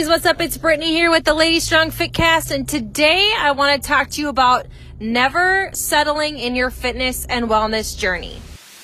ladies, what's up? It's Brittany here with the Lady Strong Fitcast, and today I want to talk to you about never settling in your fitness and wellness journey.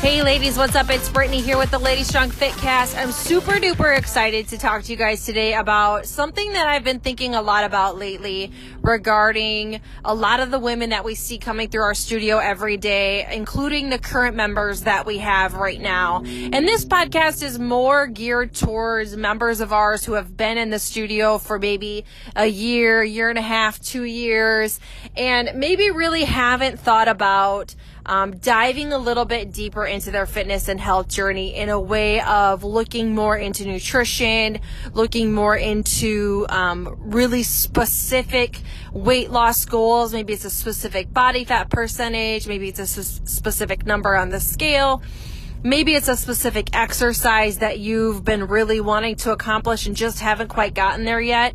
Hey ladies, what's up? It's Brittany here with the Lady Strong Fitcast. I'm super duper excited to talk to you guys today about something that I've been thinking a lot about lately regarding a lot of the women that we see coming through our studio every day, including the current members that we have right now. And this podcast is more geared towards members of ours who have been in the studio for maybe a year, year and a half, two years, and maybe really haven't thought about um, diving a little bit deeper into their fitness and health journey in a way of looking more into nutrition, looking more into um, really specific weight loss goals. Maybe it's a specific body fat percentage, maybe it's a specific number on the scale. Maybe it's a specific exercise that you've been really wanting to accomplish and just haven't quite gotten there yet.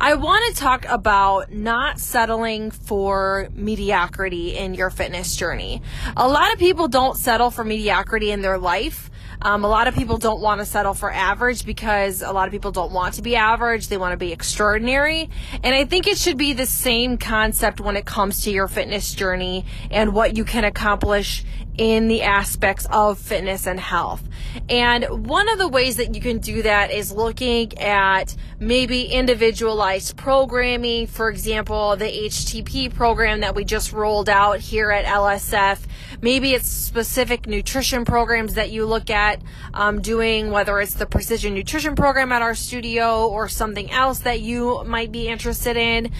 I want to talk about not settling for mediocrity in your fitness journey. A lot of people don't settle for mediocrity in their life. Um, a lot of people don't want to settle for average because a lot of people don't want to be average. They want to be extraordinary. And I think it should be the same concept when it comes to your fitness journey and what you can accomplish in the aspects of fitness and health. And one of the ways that you can do that is looking at maybe individualized programming. For example, the HTP program that we just rolled out here at LSF. Maybe it's specific nutrition programs that you look at um, doing, whether it's the precision nutrition program at our studio or something else that you might be interested in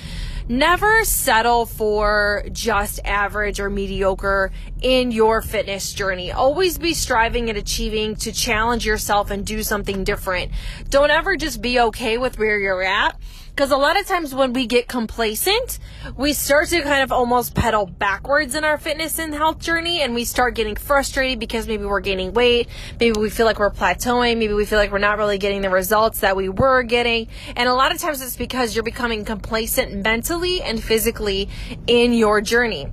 never settle for just average or mediocre in your fitness journey. Always be striving and achieving to challenge yourself and do something different. Don't ever just be okay with where you're at because a lot of times when we get complacent, we start to kind of almost pedal backwards in our fitness and health journey and we start getting frustrated because maybe we're gaining weight, maybe we feel like we're plateauing, maybe we feel like we're not really getting the results that we were getting. And a lot of times it's because you're becoming complacent mentally and physically in your journey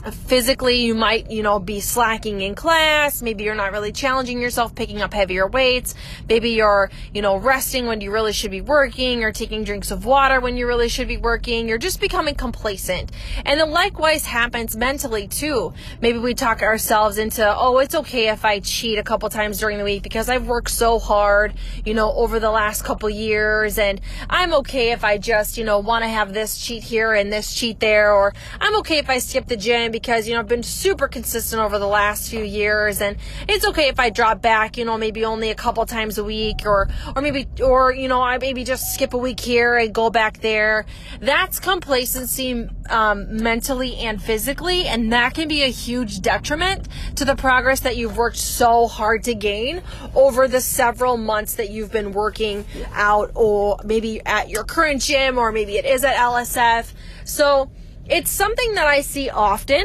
physically you might you know be slacking in class. Maybe you're not really challenging yourself picking up heavier weights. Maybe you're you know resting when you really should be working or taking drinks of water when you really should be working. You're just becoming complacent. And then likewise happens mentally too. Maybe we talk ourselves into oh it's okay if i cheat a couple times during the week because i've worked so hard you know over the last couple years. And i'm okay if i just you know want to have this cheat here and this cheat there. Or i'm okay if i skip the gym because, you know, I've been super consistent over the last few years and it's okay if I drop back, you know, maybe only a couple times a week or, or maybe, or, you know, I maybe just skip a week here and go back there. That's complacency, um, mentally and physically. And that can be a huge detriment to the progress that you've worked so hard to gain over the several months that you've been working out or maybe at your current gym or maybe it is at LSF. So, it's something that I see often.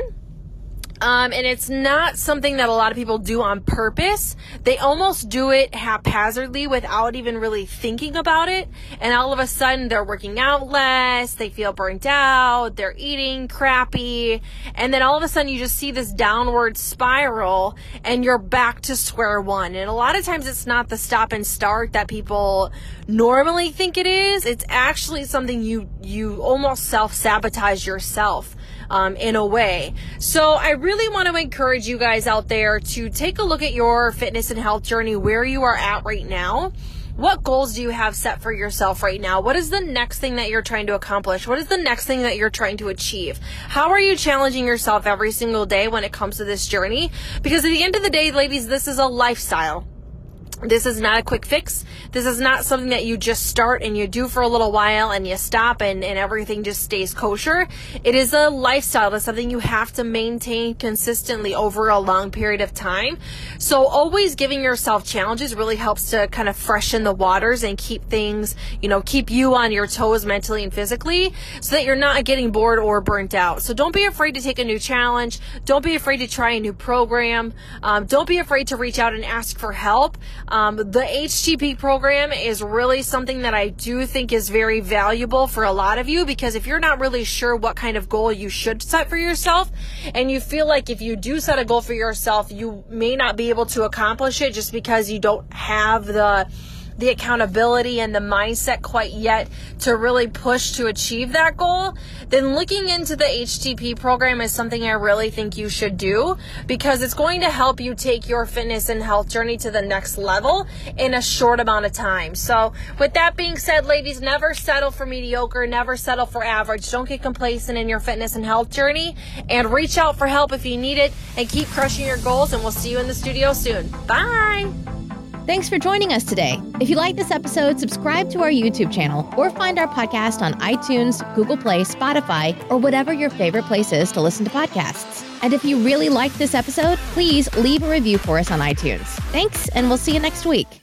Um, and it's not something that a lot of people do on purpose. They almost do it haphazardly without even really thinking about it. And all of a sudden they're working out less, they feel burnt out, they're eating crappy. And then all of a sudden you just see this downward spiral and you're back to square one. And a lot of times it's not the stop and start that people normally think it is. It's actually something you, you almost self sabotage yourself um, in a way. So I really want to encourage you guys out there to take a look at your fitness and health journey, where you are at right now. What goals do you have set for yourself right now? What is the next thing that you're trying to accomplish? What is the next thing that you're trying to achieve? How are you challenging yourself every single day when it comes to this journey? Because at the end of the day, ladies, this is a lifestyle. This is not a quick fix. This is not something that you just start and you do for a little while and you stop and, and everything just stays kosher. It is a lifestyle. It's something you have to maintain consistently over a long period of time. So always giving yourself challenges really helps to kind of freshen the waters and keep things, you know, keep you on your toes mentally and physically so that you're not getting bored or burnt out. So don't be afraid to take a new challenge. Don't be afraid to try a new program. Um, don't be afraid to reach out and ask for help. Um, the HTP program is really something that I do think is very valuable for a lot of you because if you're not really sure what kind of goal you should set for yourself and you feel like if you do set a goal for yourself, you may not be able to accomplish it just because you don't have the the accountability and the mindset quite yet to really push to achieve that goal, then looking into the HTP program is something I really think you should do because it's going to help you take your fitness and health journey to the next level in a short amount of time. So, with that being said, ladies, never settle for mediocre, never settle for average. Don't get complacent in your fitness and health journey and reach out for help if you need it and keep crushing your goals. And we'll see you in the studio soon. Bye. Thanks for joining us today. If you like this episode, subscribe to our YouTube channel or find our podcast on iTunes, Google Play, Spotify, or whatever your favorite place is to listen to podcasts. And if you really liked this episode, please leave a review for us on iTunes. Thanks, and we'll see you next week.